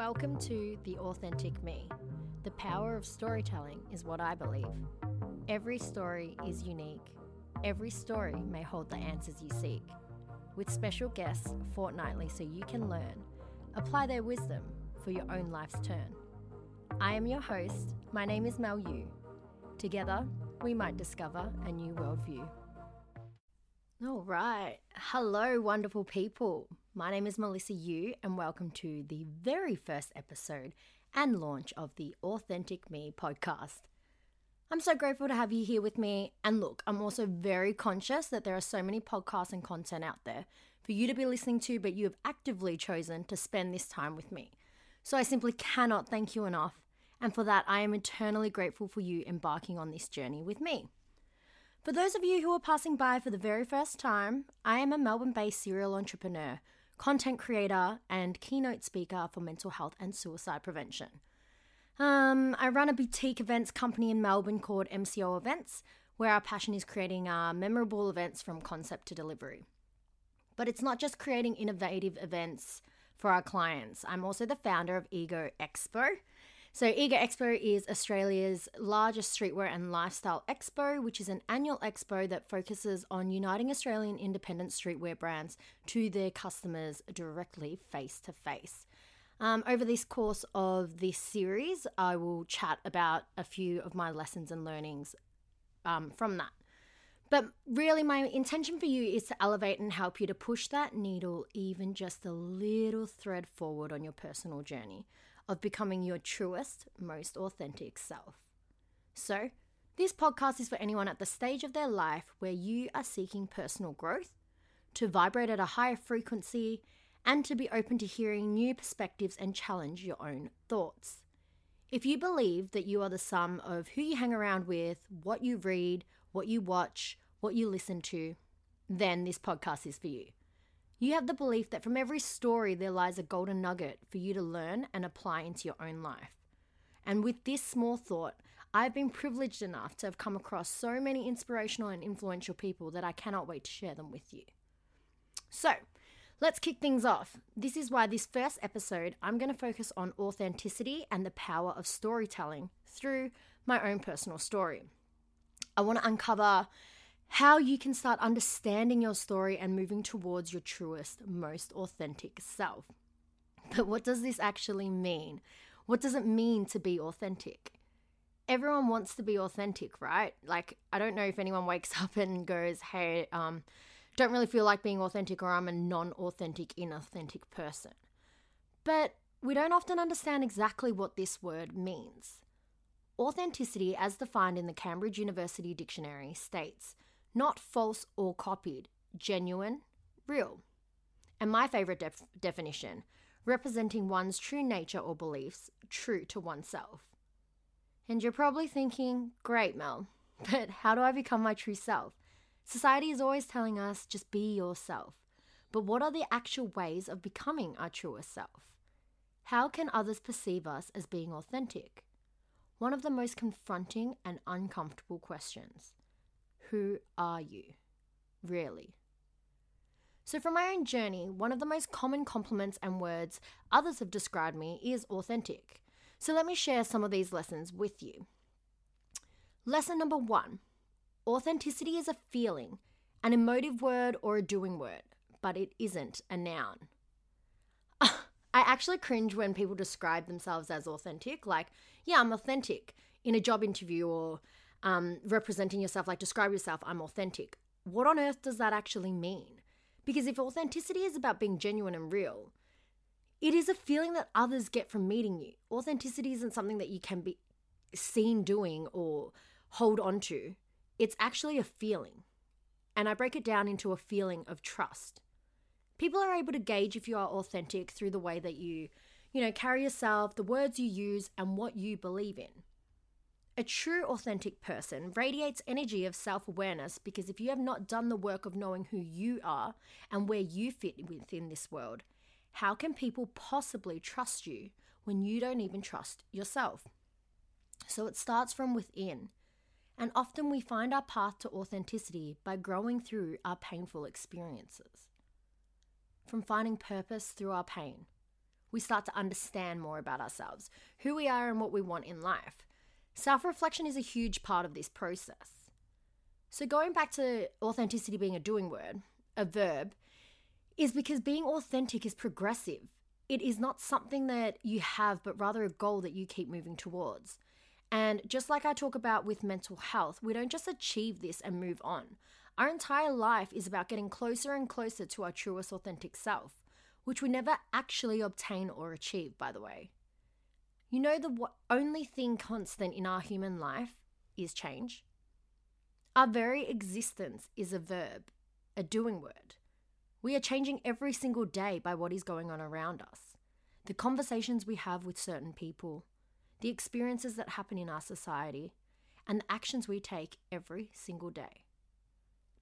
Welcome to The Authentic Me. The power of storytelling is what I believe. Every story is unique. Every story may hold the answers you seek. With special guests fortnightly so you can learn, apply their wisdom for your own life's turn. I am your host. My name is Mel Yu. Together, we might discover a new worldview. All right. Hello, wonderful people. My name is Melissa Yu, and welcome to the very first episode and launch of the Authentic Me podcast. I'm so grateful to have you here with me. And look, I'm also very conscious that there are so many podcasts and content out there for you to be listening to, but you have actively chosen to spend this time with me. So I simply cannot thank you enough. And for that, I am eternally grateful for you embarking on this journey with me. For those of you who are passing by for the very first time, I am a Melbourne based serial entrepreneur, content creator, and keynote speaker for mental health and suicide prevention. Um, I run a boutique events company in Melbourne called MCO Events, where our passion is creating uh, memorable events from concept to delivery. But it's not just creating innovative events for our clients. I'm also the founder of Ego Expo, so, Ego Expo is Australia's largest streetwear and lifestyle expo, which is an annual expo that focuses on uniting Australian independent streetwear brands to their customers directly face to face. over this course of this series, I will chat about a few of my lessons and learnings um, from that. But really, my intention for you is to elevate and help you to push that needle even just a little thread forward on your personal journey of becoming your truest, most authentic self. So, this podcast is for anyone at the stage of their life where you are seeking personal growth, to vibrate at a higher frequency, and to be open to hearing new perspectives and challenge your own thoughts. If you believe that you are the sum of who you hang around with, what you read, what you watch, what you listen to, then this podcast is for you. You have the belief that from every story there lies a golden nugget for you to learn and apply into your own life. And with this small thought, I've been privileged enough to have come across so many inspirational and influential people that I cannot wait to share them with you. So, let's kick things off. This is why this first episode I'm going to focus on authenticity and the power of storytelling through my own personal story. I want to uncover how you can start understanding your story and moving towards your truest, most authentic self. But what does this actually mean? What does it mean to be authentic? Everyone wants to be authentic, right? Like, I don't know if anyone wakes up and goes, hey, um, don't really feel like being authentic, or I'm a non authentic, inauthentic person. But we don't often understand exactly what this word means. Authenticity, as defined in the Cambridge University Dictionary, states not false or copied, genuine, real. And my favorite def- definition, representing one's true nature or beliefs, true to oneself. And you're probably thinking, great, Mel, but how do I become my true self? Society is always telling us just be yourself. But what are the actual ways of becoming our truest self? How can others perceive us as being authentic? One of the most confronting and uncomfortable questions. Who are you? Really? So, from my own journey, one of the most common compliments and words others have described me is authentic. So, let me share some of these lessons with you. Lesson number one authenticity is a feeling, an emotive word, or a doing word, but it isn't a noun. I actually cringe when people describe themselves as authentic, like, yeah, I'm authentic in a job interview or um, representing yourself, like describe yourself, I'm authentic. What on earth does that actually mean? Because if authenticity is about being genuine and real, it is a feeling that others get from meeting you. Authenticity isn't something that you can be seen doing or hold on to. It's actually a feeling. And I break it down into a feeling of trust. People are able to gauge if you are authentic through the way that you, you know, carry yourself, the words you use, and what you believe in. A true authentic person radiates energy of self awareness because if you have not done the work of knowing who you are and where you fit within this world, how can people possibly trust you when you don't even trust yourself? So it starts from within. And often we find our path to authenticity by growing through our painful experiences. From finding purpose through our pain, we start to understand more about ourselves, who we are, and what we want in life. Self reflection is a huge part of this process. So, going back to authenticity being a doing word, a verb, is because being authentic is progressive. It is not something that you have, but rather a goal that you keep moving towards. And just like I talk about with mental health, we don't just achieve this and move on. Our entire life is about getting closer and closer to our truest authentic self, which we never actually obtain or achieve, by the way. You know, the only thing constant in our human life is change. Our very existence is a verb, a doing word. We are changing every single day by what is going on around us. The conversations we have with certain people, the experiences that happen in our society, and the actions we take every single day.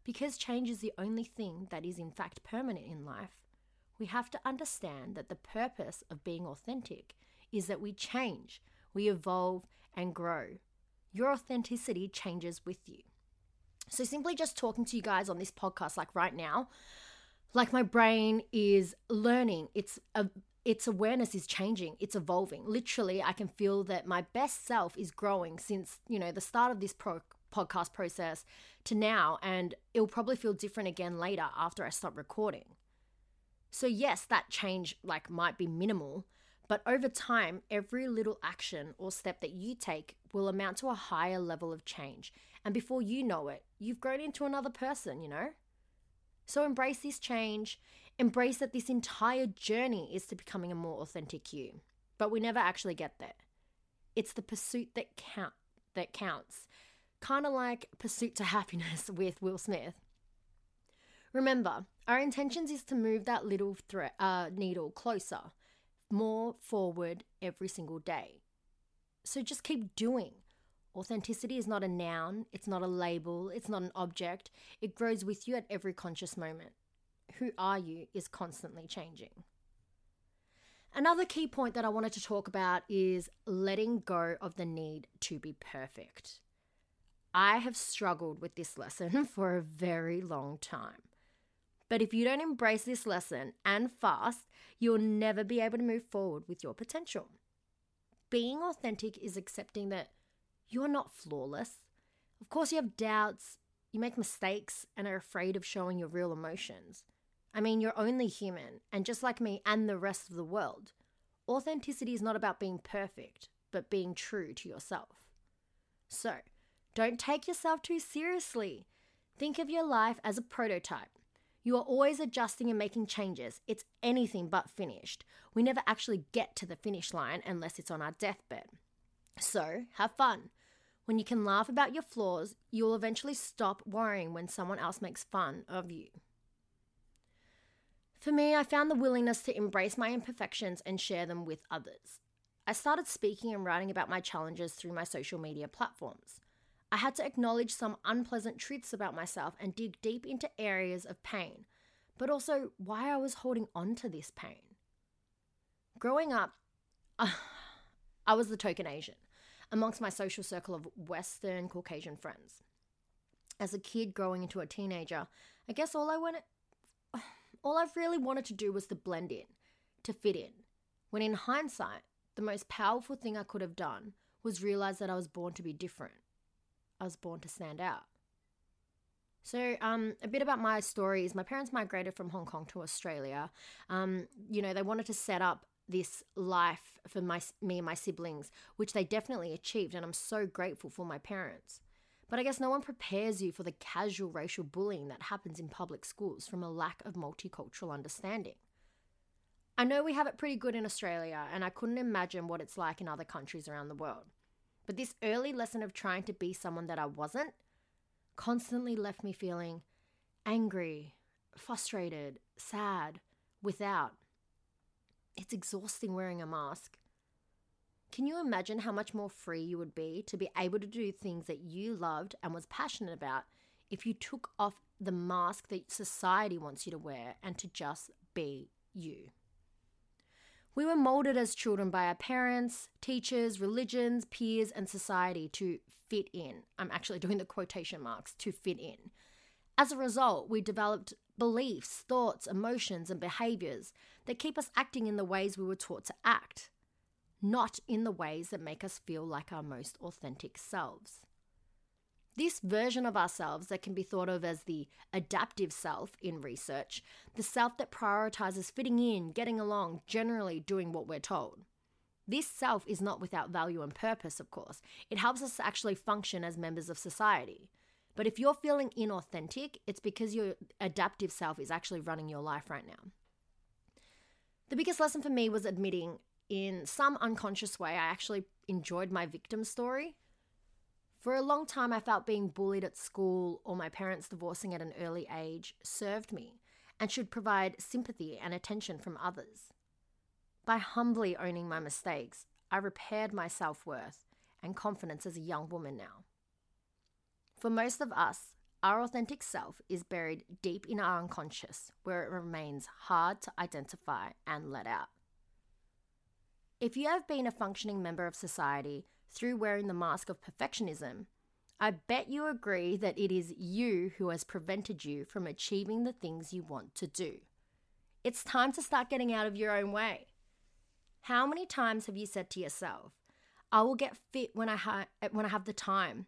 Because change is the only thing that is in fact permanent in life, we have to understand that the purpose of being authentic is that we change, we evolve, and grow. Your authenticity changes with you. So, simply just talking to you guys on this podcast, like right now, like my brain is learning, it's a its awareness is changing it's evolving literally i can feel that my best self is growing since you know the start of this pro- podcast process to now and it'll probably feel different again later after i stop recording so yes that change like might be minimal but over time every little action or step that you take will amount to a higher level of change. And before you know it you've grown into another person you know? So embrace this change. Embrace that this entire journey is to becoming a more authentic you, but we never actually get there. It's the pursuit that count that counts, kind of like Pursuit to Happiness with Will Smith. Remember, our intentions is to move that little thread, uh, needle closer, more forward every single day. So just keep doing. Authenticity is not a noun, it's not a label, it's not an object. It grows with you at every conscious moment who are you is constantly changing. Another key point that I wanted to talk about is letting go of the need to be perfect. I have struggled with this lesson for a very long time. But if you don't embrace this lesson and fast, you'll never be able to move forward with your potential. Being authentic is accepting that you're not flawless. Of course, you have doubts, you make mistakes, and are afraid of showing your real emotions. I mean, you're only human, and just like me and the rest of the world, authenticity is not about being perfect, but being true to yourself. So, don't take yourself too seriously. Think of your life as a prototype. You are always adjusting and making changes. It's anything but finished. We never actually get to the finish line unless it's on our deathbed. So, have fun. When you can laugh about your flaws, you'll eventually stop worrying when someone else makes fun of you. For me, I found the willingness to embrace my imperfections and share them with others. I started speaking and writing about my challenges through my social media platforms. I had to acknowledge some unpleasant truths about myself and dig deep into areas of pain, but also why I was holding on to this pain. Growing up, I was the token Asian amongst my social circle of Western Caucasian friends. As a kid growing into a teenager, I guess all I wanted all I've really wanted to do was to blend in, to fit in. When in hindsight, the most powerful thing I could have done was realize that I was born to be different. I was born to stand out. So, um, a bit about my story is my parents migrated from Hong Kong to Australia. Um, you know, they wanted to set up this life for my me and my siblings, which they definitely achieved, and I'm so grateful for my parents. But I guess no one prepares you for the casual racial bullying that happens in public schools from a lack of multicultural understanding. I know we have it pretty good in Australia, and I couldn't imagine what it's like in other countries around the world. But this early lesson of trying to be someone that I wasn't constantly left me feeling angry, frustrated, sad, without. It's exhausting wearing a mask. Can you imagine how much more free you would be to be able to do things that you loved and was passionate about if you took off the mask that society wants you to wear and to just be you? We were molded as children by our parents, teachers, religions, peers, and society to fit in. I'm actually doing the quotation marks to fit in. As a result, we developed beliefs, thoughts, emotions, and behaviors that keep us acting in the ways we were taught to act, not in the ways that make us feel like our most authentic selves. This version of ourselves that can be thought of as the adaptive self in research, the self that prioritizes fitting in, getting along, generally doing what we're told. This self is not without value and purpose, of course. It helps us actually function as members of society. But if you're feeling inauthentic, it's because your adaptive self is actually running your life right now. The biggest lesson for me was admitting in some unconscious way I actually enjoyed my victim story. For a long time, I felt being bullied at school or my parents divorcing at an early age served me and should provide sympathy and attention from others. By humbly owning my mistakes, I repaired my self worth and confidence as a young woman now. For most of us, our authentic self is buried deep in our unconscious, where it remains hard to identify and let out. If you have been a functioning member of society through wearing the mask of perfectionism, I bet you agree that it is you who has prevented you from achieving the things you want to do. It's time to start getting out of your own way. How many times have you said to yourself, I will get fit when I, ha- when I have the time.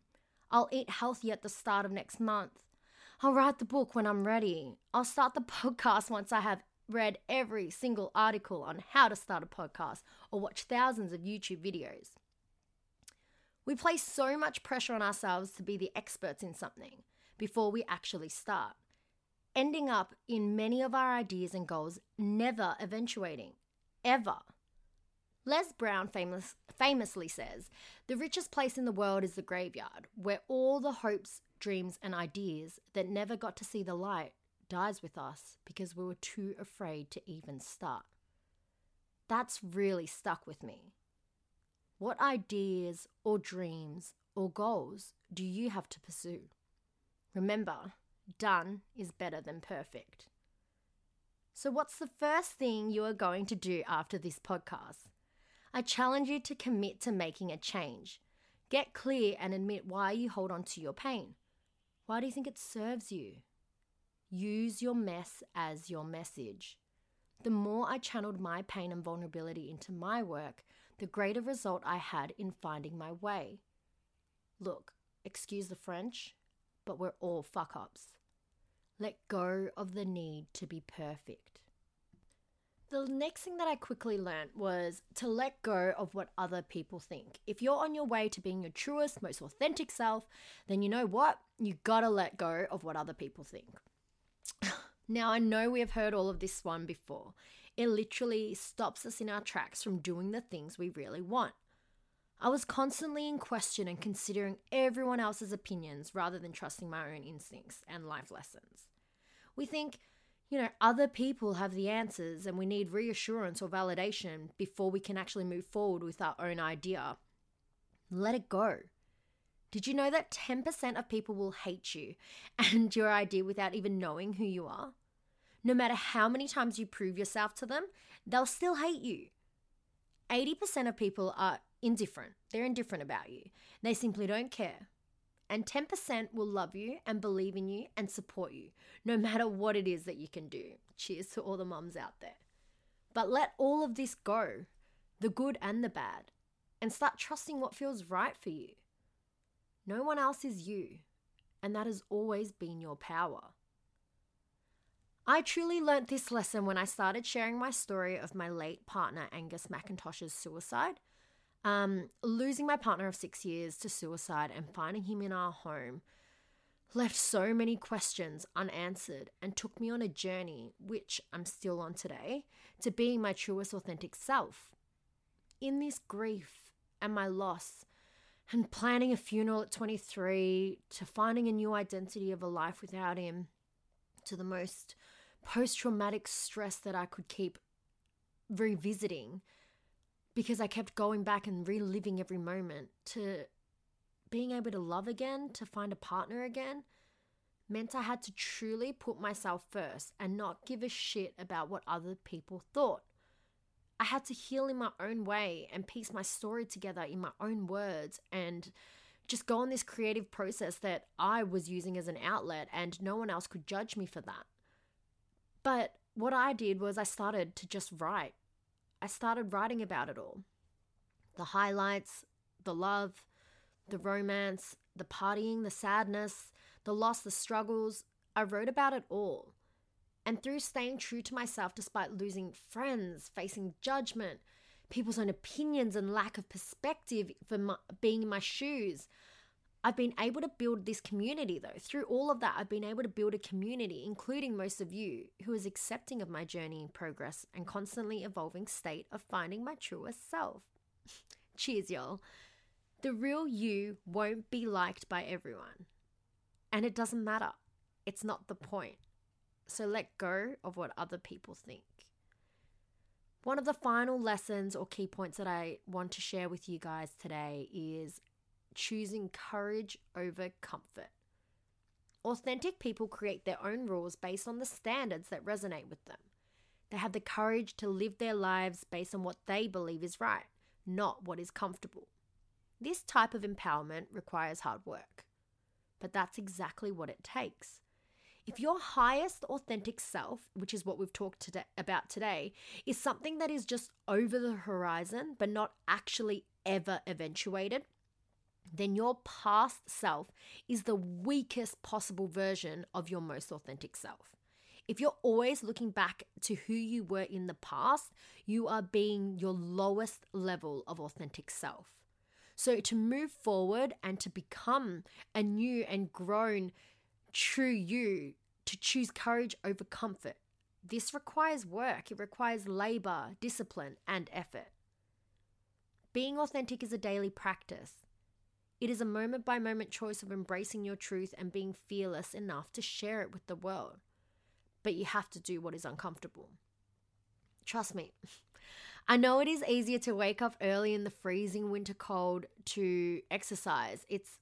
I'll eat healthy at the start of next month. I'll write the book when I'm ready. I'll start the podcast once I have read every single article on how to start a podcast or watch thousands of YouTube videos. We place so much pressure on ourselves to be the experts in something before we actually start, ending up in many of our ideas and goals never eventuating, ever. Les Brown famous, famously says The richest place in the world is the graveyard, where all the hopes, dreams, and ideas that never got to see the light dies with us because we were too afraid to even start. That's really stuck with me. What ideas or dreams or goals do you have to pursue? Remember, done is better than perfect. So, what's the first thing you are going to do after this podcast? I challenge you to commit to making a change. Get clear and admit why you hold on to your pain. Why do you think it serves you? Use your mess as your message. The more I channeled my pain and vulnerability into my work, the greater result I had in finding my way. Look, excuse the French, but we're all fuck ups. Let go of the need to be perfect. The next thing that I quickly learned was to let go of what other people think. If you're on your way to being your truest, most authentic self, then you know what? You gotta let go of what other people think. now, I know we have heard all of this one before. It literally stops us in our tracks from doing the things we really want. I was constantly in question and considering everyone else's opinions rather than trusting my own instincts and life lessons. We think, you know, other people have the answers and we need reassurance or validation before we can actually move forward with our own idea. Let it go. Did you know that 10% of people will hate you and your idea without even knowing who you are? No matter how many times you prove yourself to them, they'll still hate you. 80% of people are indifferent. They're indifferent about you. They simply don't care. And 10% will love you and believe in you and support you, no matter what it is that you can do. Cheers to all the mums out there. But let all of this go, the good and the bad, and start trusting what feels right for you. No one else is you, and that has always been your power. I truly learnt this lesson when I started sharing my story of my late partner Angus McIntosh's suicide. Um, losing my partner of six years to suicide and finding him in our home left so many questions unanswered and took me on a journey, which I'm still on today, to being my truest authentic self. In this grief and my loss, and planning a funeral at 23, to finding a new identity of a life without him, to the most post traumatic stress that I could keep revisiting because I kept going back and reliving every moment to being able to love again, to find a partner again, meant I had to truly put myself first and not give a shit about what other people thought. I had to heal in my own way and piece my story together in my own words and just go on this creative process that I was using as an outlet and no one else could judge me for that. But what I did was I started to just write. I started writing about it all the highlights, the love, the romance, the partying, the sadness, the loss, the struggles. I wrote about it all. And through staying true to myself despite losing friends, facing judgment, people's own opinions, and lack of perspective for my, being in my shoes, I've been able to build this community though. Through all of that, I've been able to build a community, including most of you, who is accepting of my journey and progress and constantly evolving state of finding my truest self. Cheers, y'all. The real you won't be liked by everyone. And it doesn't matter. It's not the point. So let go of what other people think. One of the final lessons or key points that I want to share with you guys today is choosing courage over comfort. Authentic people create their own rules based on the standards that resonate with them. They have the courage to live their lives based on what they believe is right, not what is comfortable. This type of empowerment requires hard work, but that's exactly what it takes. If your highest authentic self, which is what we've talked today, about today, is something that is just over the horizon but not actually ever eventuated, then your past self is the weakest possible version of your most authentic self. If you're always looking back to who you were in the past, you are being your lowest level of authentic self. So, to move forward and to become a new and grown true you, to choose courage over comfort, this requires work. It requires labor, discipline, and effort. Being authentic is a daily practice. It is a moment by moment choice of embracing your truth and being fearless enough to share it with the world. But you have to do what is uncomfortable. Trust me. I know it is easier to wake up early in the freezing winter cold to exercise. It's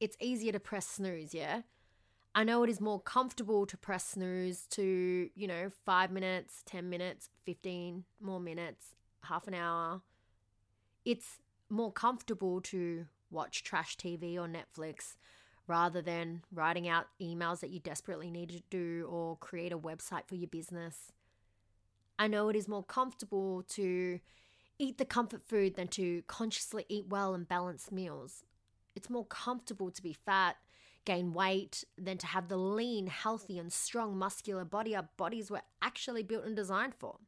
it's easier to press snooze, yeah? I know it is more comfortable to press snooze to, you know, 5 minutes, 10 minutes, 15 more minutes, half an hour. It's more comfortable to watch trash TV or Netflix rather than writing out emails that you desperately need to do or create a website for your business. I know it is more comfortable to eat the comfort food than to consciously eat well and balanced meals. It's more comfortable to be fat, gain weight, than to have the lean, healthy, and strong muscular body our bodies were actually built and designed for.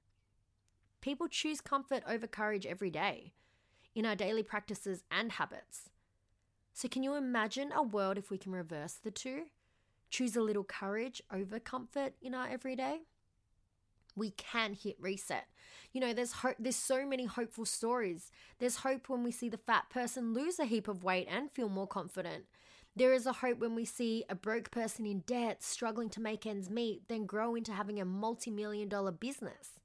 People choose comfort over courage every day in our daily practices and habits. So, can you imagine a world if we can reverse the two? Choose a little courage over comfort in our everyday? We can hit reset. You know, there's hope, there's so many hopeful stories. There's hope when we see the fat person lose a heap of weight and feel more confident. There is a hope when we see a broke person in debt struggling to make ends meet, then grow into having a multi million dollar business.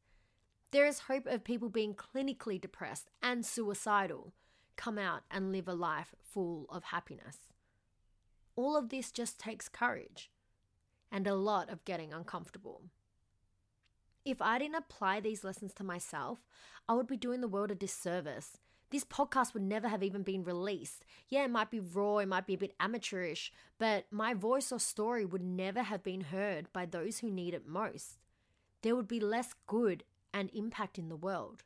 There is hope of people being clinically depressed and suicidal, come out and live a life full of happiness. All of this just takes courage and a lot of getting uncomfortable. If I didn't apply these lessons to myself, I would be doing the world a disservice. This podcast would never have even been released. Yeah, it might be raw, it might be a bit amateurish, but my voice or story would never have been heard by those who need it most. There would be less good and impact in the world.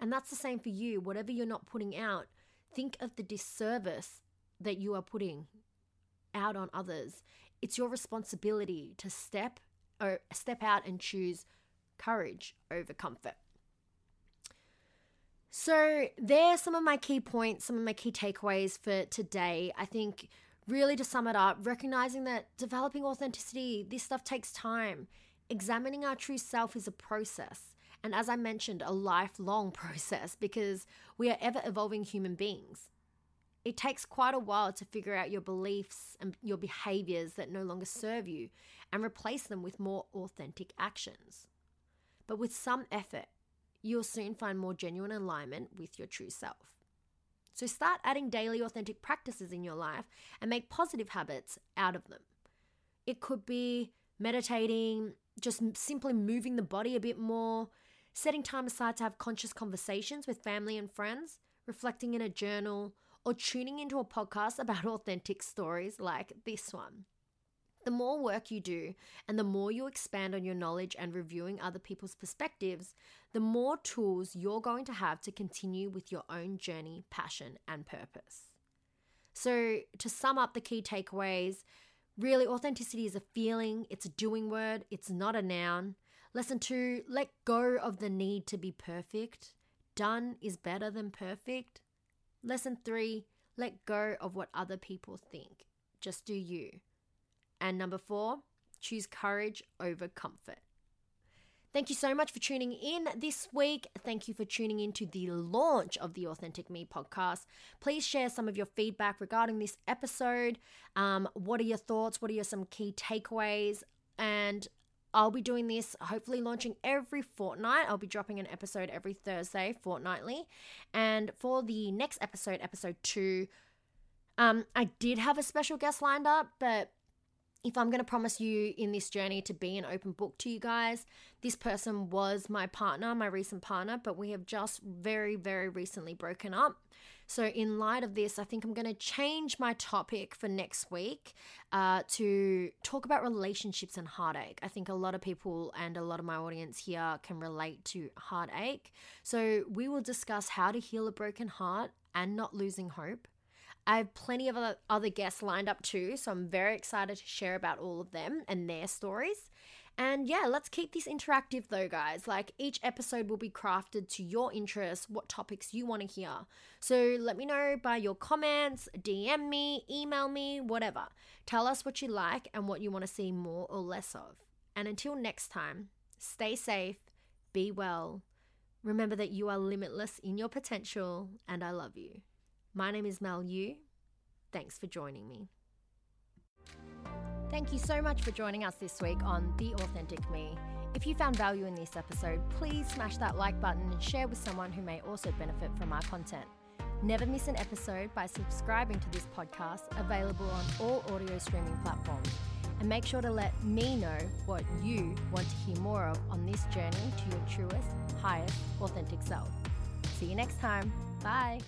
And that's the same for you. Whatever you're not putting out, think of the disservice that you are putting out on others. It's your responsibility to step or step out and choose courage over comfort. So, there are some of my key points, some of my key takeaways for today. I think, really, to sum it up, recognizing that developing authenticity, this stuff takes time. Examining our true self is a process. And as I mentioned, a lifelong process because we are ever evolving human beings. It takes quite a while to figure out your beliefs and your behaviors that no longer serve you and replace them with more authentic actions. But with some effort, you'll soon find more genuine alignment with your true self. So start adding daily authentic practices in your life and make positive habits out of them. It could be meditating, just simply moving the body a bit more, setting time aside to have conscious conversations with family and friends, reflecting in a journal, or tuning into a podcast about authentic stories like this one. The more work you do and the more you expand on your knowledge and reviewing other people's perspectives, the more tools you're going to have to continue with your own journey, passion, and purpose. So, to sum up the key takeaways, really authenticity is a feeling, it's a doing word, it's not a noun. Lesson two, let go of the need to be perfect. Done is better than perfect. Lesson three, let go of what other people think. Just do you. And number four, choose courage over comfort. Thank you so much for tuning in this week. Thank you for tuning in to the launch of the Authentic Me podcast. Please share some of your feedback regarding this episode. Um, what are your thoughts? What are your some key takeaways? And I'll be doing this, hopefully launching every fortnight. I'll be dropping an episode every Thursday fortnightly. And for the next episode, episode two, um, I did have a special guest lined up, but if I'm going to promise you in this journey to be an open book to you guys, this person was my partner, my recent partner, but we have just very, very recently broken up. So, in light of this, I think I'm going to change my topic for next week uh, to talk about relationships and heartache. I think a lot of people and a lot of my audience here can relate to heartache. So, we will discuss how to heal a broken heart and not losing hope I have plenty of other, other guests lined up too, so I'm very excited to share about all of them and their stories. And yeah, let's keep this interactive though, guys. Like each episode will be crafted to your interests, what topics you want to hear. So let me know by your comments, DM me, email me, whatever. Tell us what you like and what you want to see more or less of. And until next time, stay safe, be well. Remember that you are limitless in your potential, and I love you. My name is Mel Yu. Thanks for joining me. Thank you so much for joining us this week on The Authentic Me. If you found value in this episode, please smash that like button and share with someone who may also benefit from our content. Never miss an episode by subscribing to this podcast, available on all audio streaming platforms. And make sure to let me know what you want to hear more of on this journey to your truest, highest, authentic self. See you next time. Bye.